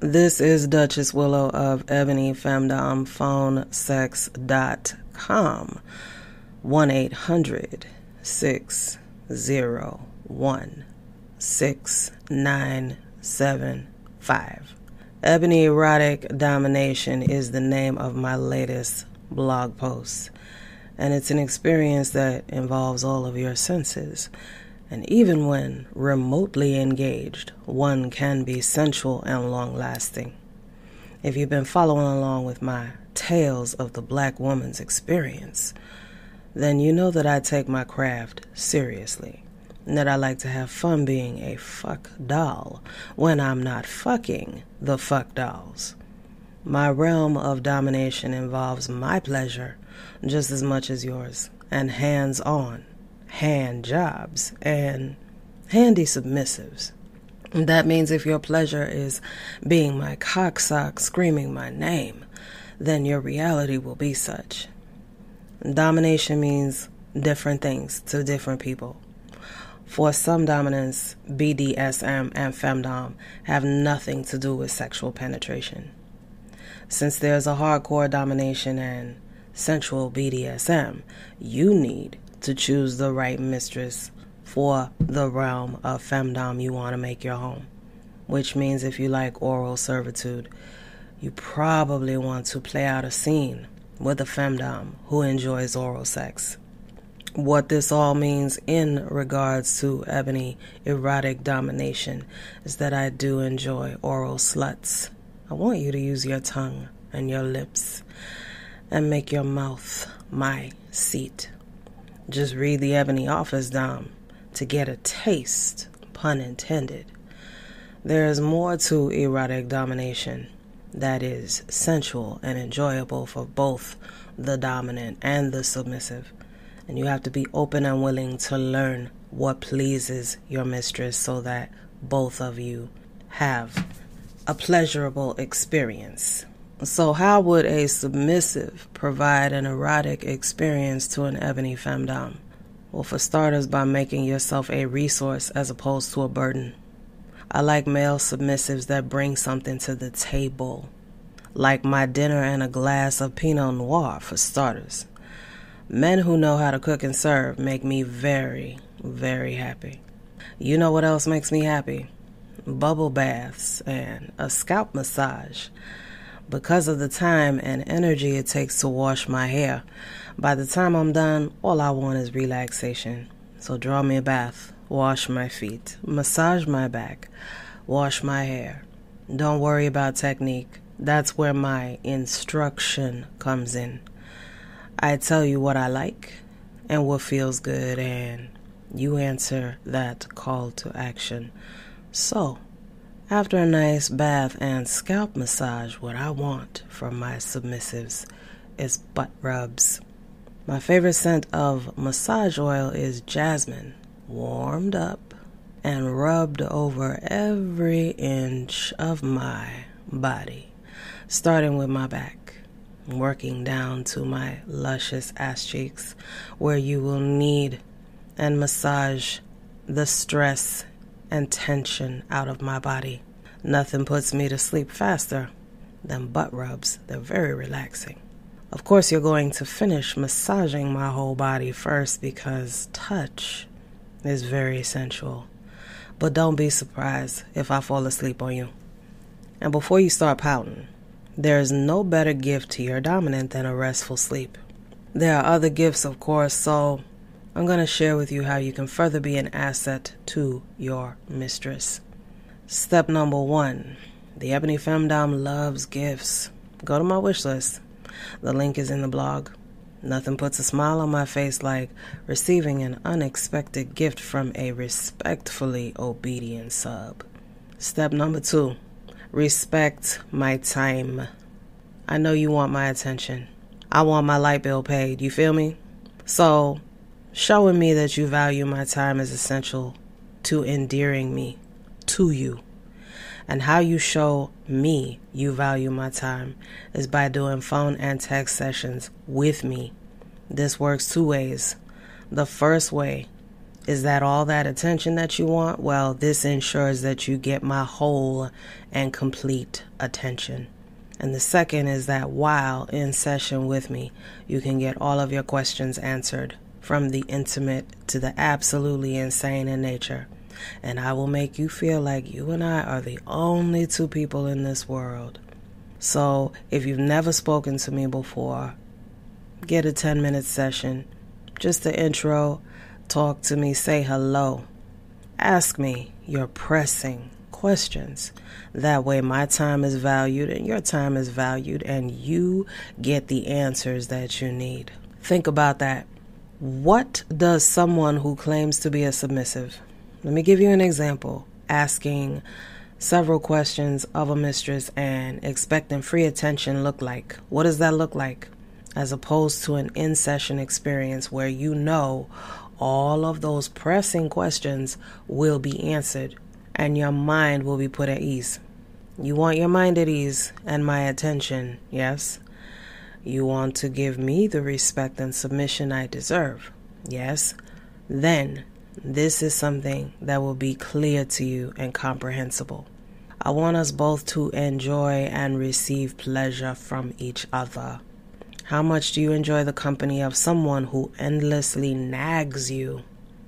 This is Duchess Willow of Ebony Femdom Phone Sex.com. 1 800 601 6975. Ebony Erotic Domination is the name of my latest blog post, and it's an experience that involves all of your senses. And even when remotely engaged, one can be sensual and long lasting. If you've been following along with my Tales of the Black Woman's Experience, then you know that I take my craft seriously and that I like to have fun being a fuck doll when I'm not fucking the fuck dolls. My realm of domination involves my pleasure just as much as yours, and hands on, hand jobs, and handy submissives. That means if your pleasure is being my cocksock screaming my name, then your reality will be such. Domination means different things to different people. For some dominants, BDSM and femdom have nothing to do with sexual penetration. Since there's a hardcore domination and sensual BDSM, you need to choose the right mistress for the realm of femdom you want to make your home. Which means if you like oral servitude, you probably want to play out a scene with a femdom who enjoys oral sex what this all means in regards to ebony erotic domination is that I do enjoy oral sluts. I want you to use your tongue and your lips and make your mouth my seat. Just read the Ebony Office Dom um, to get a taste, pun intended. There is more to erotic domination that is sensual and enjoyable for both the dominant and the submissive and you have to be open and willing to learn what pleases your mistress so that both of you have a pleasurable experience. So, how would a submissive provide an erotic experience to an ebony femdom? Well, for starters, by making yourself a resource as opposed to a burden. I like male submissives that bring something to the table, like my dinner and a glass of Pinot Noir, for starters. Men who know how to cook and serve make me very, very happy. You know what else makes me happy? Bubble baths and a scalp massage. Because of the time and energy it takes to wash my hair, by the time I'm done, all I want is relaxation. So draw me a bath, wash my feet, massage my back, wash my hair. Don't worry about technique. That's where my instruction comes in. I tell you what I like and what feels good, and you answer that call to action. So, after a nice bath and scalp massage, what I want from my submissives is butt rubs. My favorite scent of massage oil is jasmine, warmed up and rubbed over every inch of my body, starting with my back working down to my luscious ass cheeks, where you will knead and massage the stress and tension out of my body. Nothing puts me to sleep faster than butt rubs. They're very relaxing. Of course, you're going to finish massaging my whole body first because touch is very sensual. But don't be surprised if I fall asleep on you. And before you start pouting, there is no better gift to your dominant than a restful sleep. There are other gifts, of course, so I'm going to share with you how you can further be an asset to your mistress. Step number one the Ebony Femdom loves gifts. Go to my wish list. The link is in the blog. Nothing puts a smile on my face like receiving an unexpected gift from a respectfully obedient sub. Step number two Respect my time. I know you want my attention. I want my light bill paid. You feel me? So, showing me that you value my time is essential to endearing me to you. And how you show me you value my time is by doing phone and text sessions with me. This works two ways. The first way Is that all that attention that you want? Well, this ensures that you get my whole and complete attention. And the second is that while in session with me, you can get all of your questions answered from the intimate to the absolutely insane in nature. And I will make you feel like you and I are the only two people in this world. So if you've never spoken to me before, get a 10 minute session. Just the intro, talk to me, say hello. Ask me your pressing questions. That way, my time is valued and your time is valued, and you get the answers that you need. Think about that. What does someone who claims to be a submissive? Let me give you an example. Asking several questions of a mistress and expecting free attention look like? What does that look like? As opposed to an in session experience where you know all of those pressing questions will be answered and your mind will be put at ease. You want your mind at ease and my attention, yes? You want to give me the respect and submission I deserve, yes? Then this is something that will be clear to you and comprehensible. I want us both to enjoy and receive pleasure from each other. How much do you enjoy the company of someone who endlessly nags you?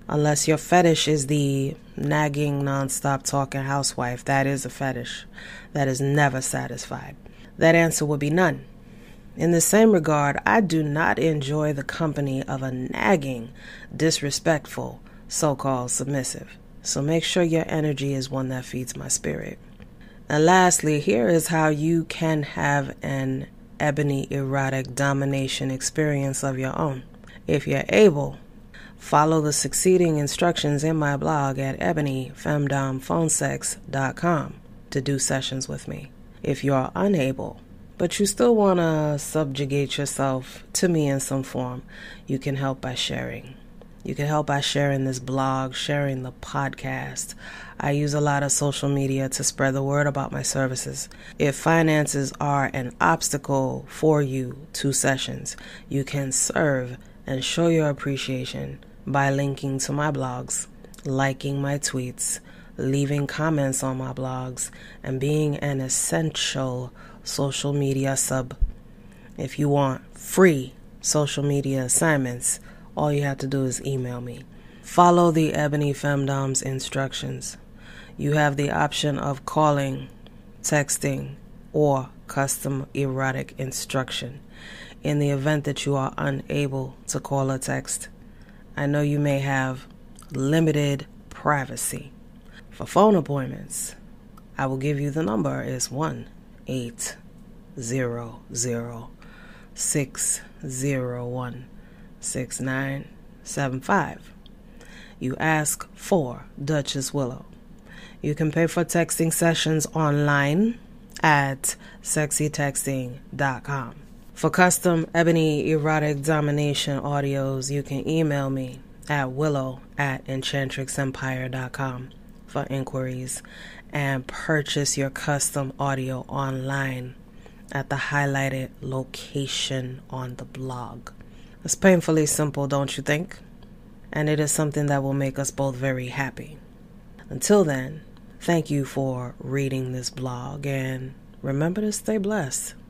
Unless your fetish is the nagging, nonstop talking housewife, that is a fetish that is never satisfied. That answer would be none. In the same regard, I do not enjoy the company of a nagging, disrespectful, so called submissive. So make sure your energy is one that feeds my spirit. And lastly, here is how you can have an ebony erotic domination experience of your own. If you're able, follow the succeeding instructions in my blog at ebonyfemdomphonesex.com to do sessions with me. If you're unable, but you still want to subjugate yourself to me in some form, you can help by sharing. You can help by sharing this blog, sharing the podcast. I use a lot of social media to spread the word about my services. If finances are an obstacle for you to sessions, you can serve and show your appreciation by linking to my blogs, liking my tweets, leaving comments on my blogs, and being an essential social media sub. If you want free social media assignments, all you have to do is email me. Follow the Ebony Femdom's instructions. You have the option of calling, texting, or custom erotic instruction in the event that you are unable to call or text. I know you may have limited privacy. For phone appointments, I will give you the number is 1 800 601 6975. You ask for Duchess Willow. You can pay for texting sessions online at sexytexting.com. For custom ebony erotic domination audios, you can email me at willow at enchantrixempire.com for inquiries and purchase your custom audio online at the highlighted location on the blog. It's painfully simple, don't you think? And it is something that will make us both very happy. Until then, thank you for reading this blog and remember to stay blessed.